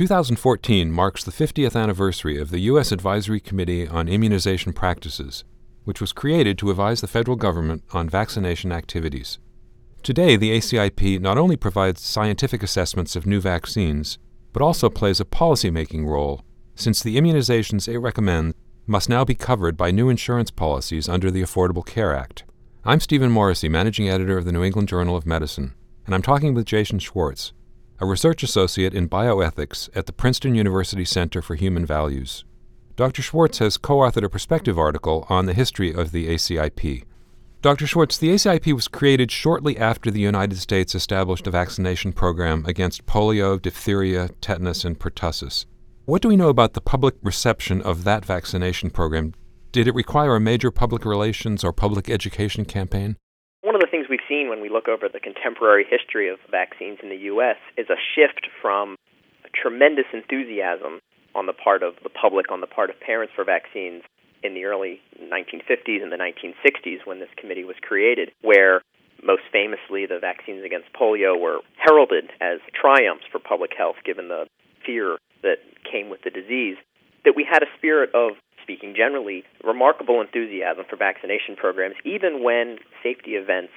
2014 marks the 50th anniversary of the U.S. Advisory Committee on Immunization Practices, which was created to advise the federal government on vaccination activities. Today, the ACIP not only provides scientific assessments of new vaccines, but also plays a policymaking role, since the immunizations it recommends must now be covered by new insurance policies under the Affordable Care Act. I'm Stephen Morrissey, managing editor of the New England Journal of Medicine, and I'm talking with Jason Schwartz, a research associate in bioethics at the Princeton University Center for Human Values. Dr. Schwartz has co authored a perspective article on the history of the ACIP. Dr. Schwartz, the ACIP was created shortly after the United States established a vaccination program against polio, diphtheria, tetanus, and pertussis. What do we know about the public reception of that vaccination program? Did it require a major public relations or public education campaign? One of the things we've seen when we look over the contemporary history of vaccines in the U.S. is a shift from a tremendous enthusiasm on the part of the public, on the part of parents for vaccines in the early 1950s and the 1960s when this committee was created, where most famously the vaccines against polio were heralded as triumphs for public health given the fear that came with the disease, that we had a spirit of speaking generally, remarkable enthusiasm for vaccination programs, even when safety events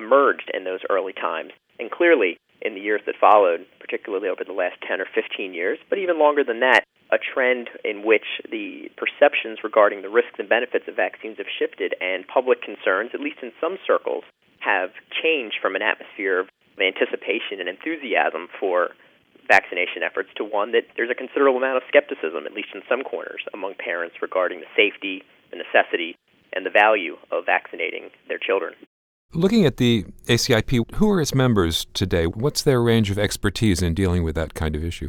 emerged in those early times. And clearly, in the years that followed, particularly over the last 10 or 15 years, but even longer than that, a trend in which the perceptions regarding the risks and benefits of vaccines have shifted, and public concerns, at least in some circles, have changed from an atmosphere of anticipation and enthusiasm for vaccination efforts to one that there's a considerable amount of skepticism, at least in some corners, among parents regarding the safety, the necessity, and the value of vaccinating their children. Looking at the ACIP, who are its members today? What's their range of expertise in dealing with that kind of issue?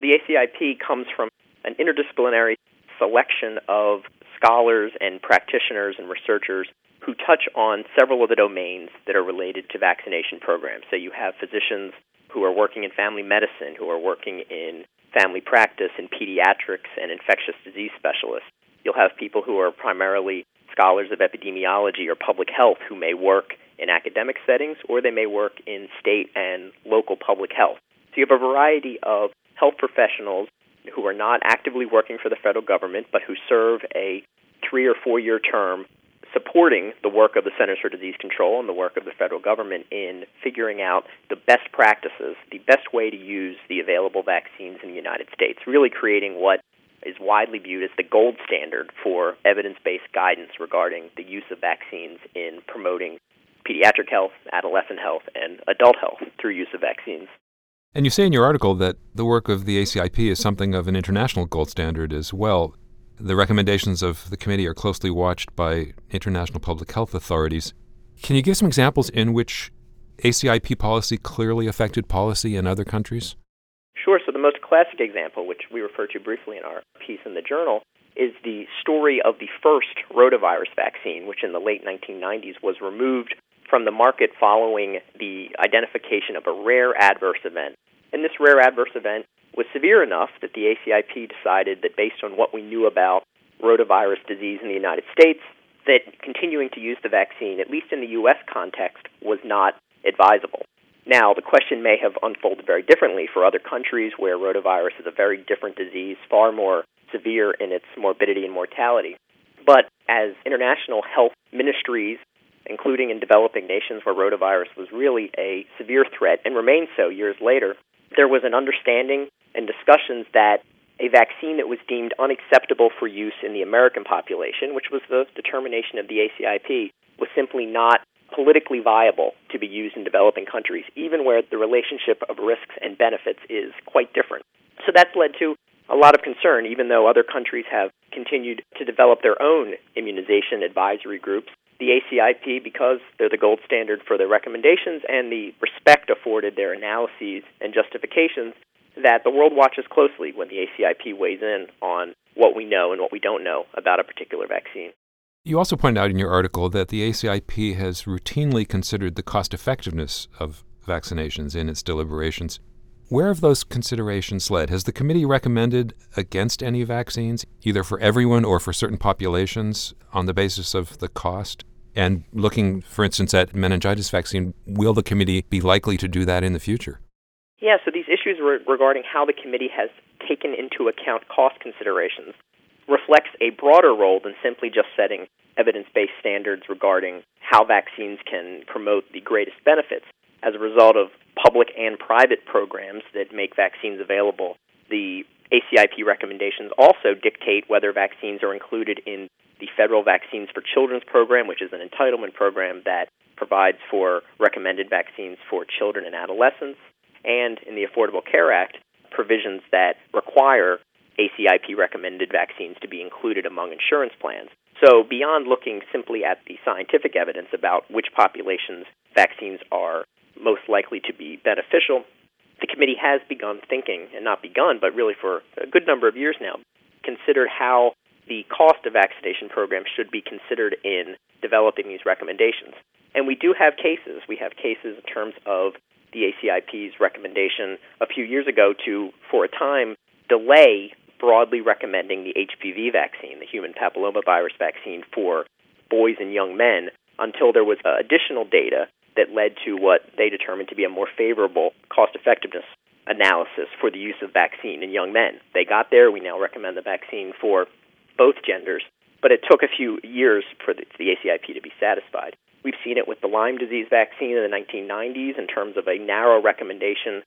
The ACIP comes from an interdisciplinary selection of scholars and practitioners and researchers who touch on several of the domains that are related to vaccination programs. So you have physicians who are working in family medicine, who are working in family practice in pediatrics and infectious disease specialists. You'll have people who are primarily scholars of epidemiology or public health who may work in academic settings or they may work in state and local public health. So you have a variety of health professionals who are not actively working for the federal government but who serve a three or four year term supporting the work of the Centers for Disease Control and the work of the federal government in figuring out the best practices, the best way to use the available vaccines in the United States, really creating what is widely viewed as the gold standard for evidence based guidance regarding the use of vaccines in promoting pediatric health, adolescent health, and adult health through use of vaccines. And you say in your article that the work of the ACIP is something of an international gold standard as well. The recommendations of the committee are closely watched by international public health authorities. Can you give some examples in which ACIP policy clearly affected policy in other countries? Sure. So, the most classic example, which we refer to briefly in our piece in the journal, is the story of the first rotavirus vaccine, which in the late 1990s was removed from the market following the identification of a rare adverse event. And this rare adverse event was severe enough that the ACIP decided that based on what we knew about rotavirus disease in the United States, that continuing to use the vaccine, at least in the U.S. context, was not advisable. Now, the question may have unfolded very differently for other countries where rotavirus is a very different disease, far more severe in its morbidity and mortality. But as international health ministries, including in developing nations where rotavirus was really a severe threat and remains so years later, there was an understanding and discussions that a vaccine that was deemed unacceptable for use in the American population, which was the determination of the ACIP, was simply not politically viable to be used in developing countries, even where the relationship of risks and benefits is quite different. So that's led to a lot of concern, even though other countries have continued to develop their own immunization advisory groups. The ACIP, because they're the gold standard for their recommendations and the respect afforded their analyses and justifications, that the world watches closely when the ACIP weighs in on what we know and what we don't know about a particular vaccine. You also point out in your article that the ACIP has routinely considered the cost effectiveness of vaccinations in its deliberations. Where have those considerations led? Has the committee recommended against any vaccines, either for everyone or for certain populations, on the basis of the cost? And looking, for instance, at meningitis vaccine, will the committee be likely to do that in the future? Yeah, so these issues re- regarding how the committee has taken into account cost considerations reflects a broader role than simply just setting evidence based standards regarding how vaccines can promote the greatest benefits. As a result of public and private programs that make vaccines available, the ACIP recommendations also dictate whether vaccines are included in the Federal Vaccines for Children's program, which is an entitlement program that provides for recommended vaccines for children and adolescents, and in the Affordable Care Act, provisions that require ACIP recommended vaccines to be included among insurance plans. So, beyond looking simply at the scientific evidence about which populations vaccines are most likely to be beneficial, the committee has begun thinking, and not begun, but really for a good number of years now, considered how the cost of vaccination programs should be considered in developing these recommendations. And we do have cases. We have cases in terms of the ACIP's recommendation a few years ago to, for a time, delay broadly recommending the HPV vaccine, the human papillomavirus vaccine, for boys and young men until there was uh, additional data that led to what they determined to be a more favorable cost effectiveness analysis for the use of vaccine in young men. They got there. We now recommend the vaccine for both genders, but it took a few years for the, for the ACIP to be satisfied. We've seen it with the Lyme disease vaccine in the 1990s in terms of a narrow recommendation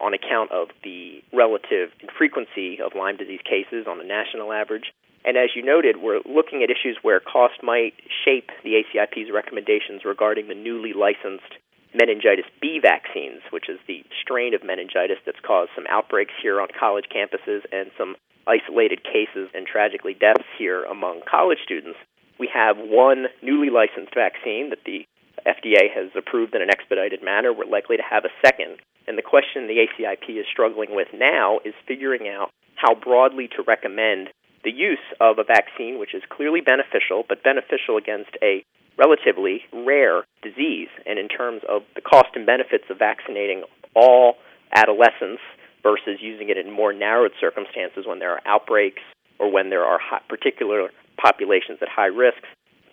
on account of the relative frequency of Lyme disease cases on the national average. And as you noted, we're looking at issues where cost might shape the ACIP's recommendations regarding the newly licensed meningitis B vaccines, which is the strain of meningitis that's caused some outbreaks here on college campuses and some isolated cases and tragically deaths here among college students. We have one newly licensed vaccine that the FDA has approved in an expedited manner. We're likely to have a second. And the question the ACIP is struggling with now is figuring out how broadly to recommend the use of a vaccine which is clearly beneficial, but beneficial against a relatively rare disease. And in terms of the cost and benefits of vaccinating all adolescents versus using it in more narrowed circumstances when there are outbreaks or when there are particular populations at high risks,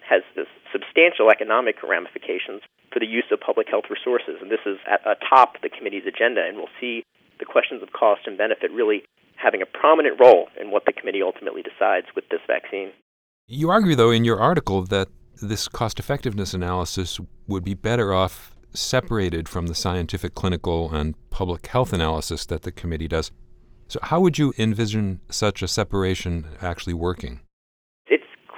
has this substantial economic ramifications for the use of public health resources. And this is at atop the committee's agenda, and we'll see the questions of cost and benefit really having a prominent role in what the committee ultimately decides with this vaccine. You argue, though, in your article that this cost effectiveness analysis would be better off separated from the scientific, clinical, and public health analysis that the committee does. So, how would you envision such a separation actually working?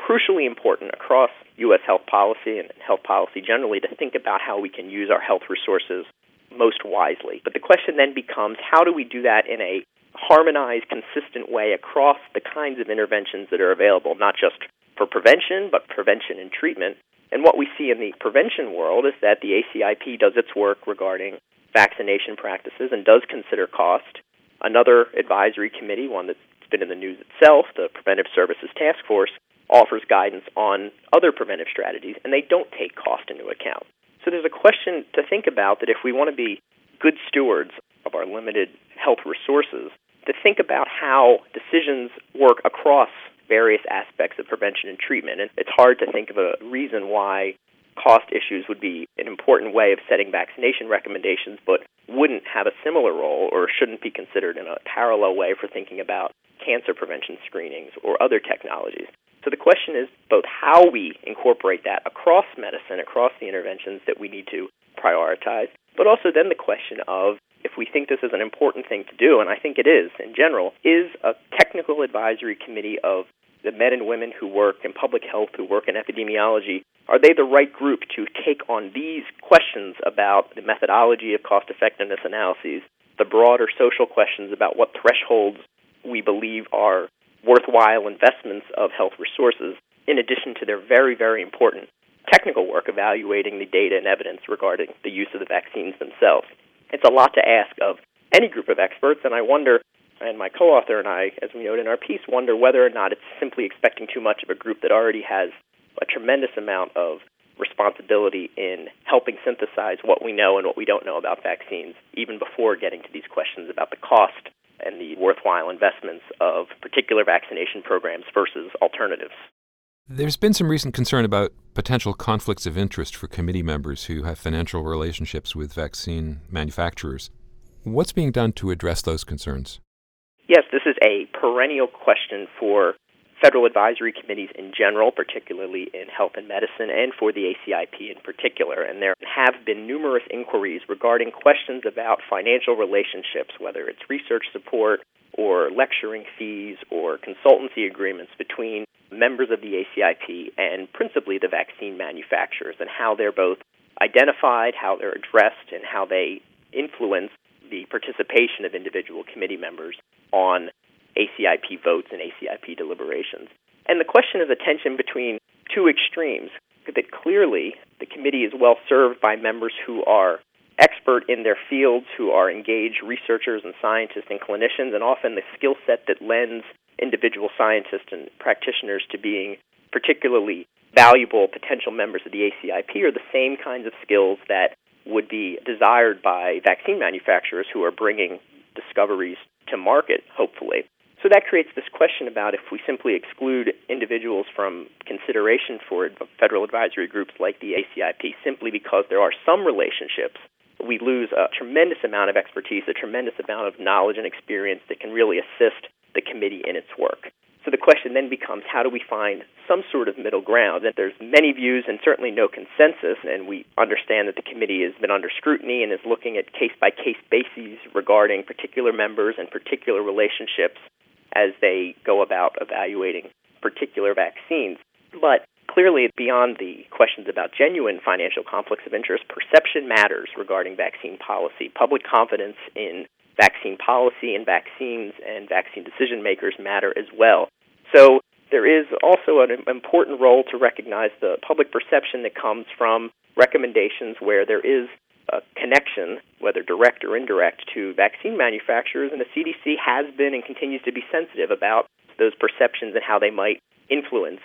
Crucially important across U.S. health policy and health policy generally to think about how we can use our health resources most wisely. But the question then becomes how do we do that in a harmonized, consistent way across the kinds of interventions that are available, not just for prevention, but prevention and treatment. And what we see in the prevention world is that the ACIP does its work regarding vaccination practices and does consider cost. Another advisory committee, one that's been in the news itself, the Preventive Services Task Force, offers guidance on other preventive strategies, and they don't take cost into account. So there's a question to think about that if we want to be good stewards of our limited health resources, to think about how decisions work across various aspects of prevention and treatment. And it's hard to think of a reason why cost issues would be an important way of setting vaccination recommendations, but wouldn't have a similar role or shouldn't be considered in a parallel way for thinking about cancer prevention screenings or other technologies. So the question is both how we incorporate that across medicine, across the interventions that we need to prioritize, but also then the question of if we think this is an important thing to do, and I think it is in general, is a technical advisory committee of the men and women who work in public health, who work in epidemiology, are they the right group to take on these questions about the methodology of cost effectiveness analyses, the broader social questions about what thresholds we believe are worthwhile investments of health resources, in addition to their very, very important technical work evaluating the data and evidence regarding the use of the vaccines themselves. It's a lot to ask of any group of experts, and I wonder, and my co author and I, as we note in our piece, wonder whether or not it's simply expecting too much of a group that already has a tremendous amount of responsibility in helping synthesize what we know and what we don't know about vaccines, even before getting to these questions about the cost and the worthwhile investments of particular vaccination programs versus alternatives. There's been some recent concern about potential conflicts of interest for committee members who have financial relationships with vaccine manufacturers. What's being done to address those concerns? Yes, this is a perennial question for federal advisory committees in general, particularly in health and medicine, and for the ACIP in particular. And there have been numerous inquiries regarding questions about financial relationships, whether it's research support or lecturing fees or consultancy agreements between members of the ACIP and principally the vaccine manufacturers, and how they're both identified, how they're addressed, and how they influence the participation of individual committee members on ACIP votes and ACIP deliberations. And the question is a tension between two extremes that clearly the committee is well served by members who are expert in their fields, who are engaged researchers and scientists and clinicians, and often the skill set that lends individual scientists and practitioners to being particularly valuable potential members of the ACIP are the same kinds of skills that would be desired by vaccine manufacturers who are bringing discoveries to market, hopefully. So that creates this question about if we simply exclude individuals from consideration for federal advisory groups like the ACIP simply because there are some relationships, we lose a tremendous amount of expertise, a tremendous amount of knowledge and experience that can really assist the committee in its work. So the question then becomes how do we find some sort of middle ground? And there's many views and certainly no consensus, and we understand that the committee has been under scrutiny and is looking at case by case bases regarding particular members and particular relationships as they go about evaluating particular vaccines. But clearly, beyond the questions about genuine financial conflicts of interest, perception matters regarding vaccine policy. Public confidence in vaccine policy and vaccines and vaccine decision makers matter as well. So there is also an important role to recognize the public perception that comes from recommendations where there is a connection, whether direct or indirect, to vaccine manufacturers, and the CDC has been and continues to be sensitive about those perceptions and how they might influence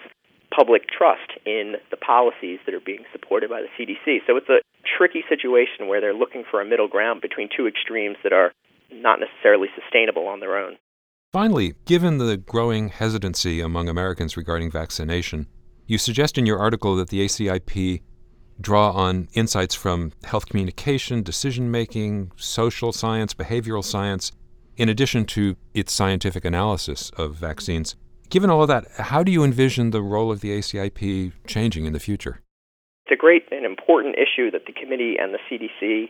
public trust in the policies that are being supported by the CDC. So it's a tricky situation where they're looking for a middle ground between two extremes that are not necessarily sustainable on their own. Finally, given the growing hesitancy among Americans regarding vaccination, you suggest in your article that the ACIP draw on insights from health communication, decision making, social science, behavioral science, in addition to its scientific analysis of vaccines. Given all of that, how do you envision the role of the ACIP changing in the future? It's a great and important issue that the committee and the CDC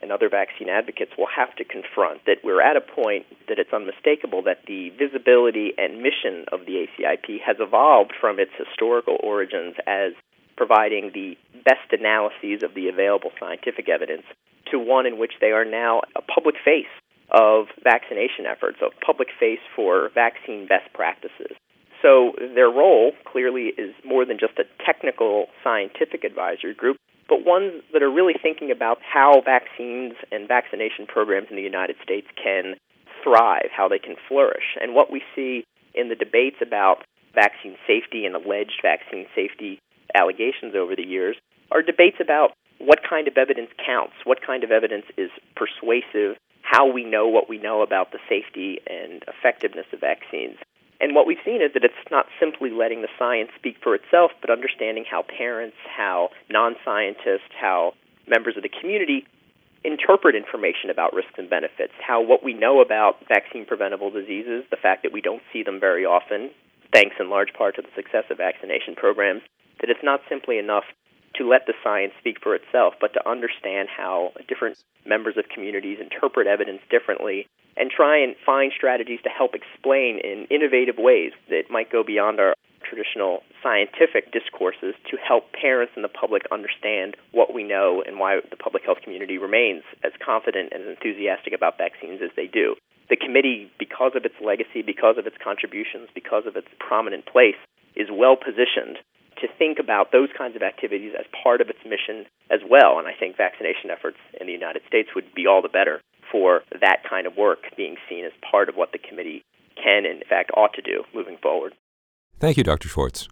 and other vaccine advocates will have to confront that we're at a point that it's unmistakable that the visibility and mission of the ACIP has evolved from its historical origins as providing the best analyses of the available scientific evidence to one in which they are now a public face of vaccination efforts, a public face for vaccine best practices. So their role clearly is more than just a technical scientific advisory group, but ones that are really thinking about how vaccines and vaccination programs in the United States can thrive, how they can flourish. And what we see in the debates about vaccine safety and alleged vaccine safety allegations over the years are debates about what kind of evidence counts, what kind of evidence is persuasive, how we know what we know about the safety and effectiveness of vaccines. And what we've seen is that it's not simply letting the science speak for itself, but understanding how parents, how non scientists, how members of the community interpret information about risks and benefits, how what we know about vaccine preventable diseases, the fact that we don't see them very often, thanks in large part to the success of vaccination programs, that it's not simply enough to let the science speak for itself, but to understand how different members of communities interpret evidence differently and try and find strategies to help explain in innovative ways that might go beyond our traditional scientific discourses to help parents and the public understand what we know and why the public health community remains as confident and enthusiastic about vaccines as they do. The committee, because of its legacy, because of its contributions, because of its prominent place, is well positioned to think about those kinds of activities as part of its mission as well. And I think vaccination efforts in the United States would be all the better for that kind of work being seen as part of what the committee can and, in fact, ought to do moving forward. Thank you, Dr. Schwartz.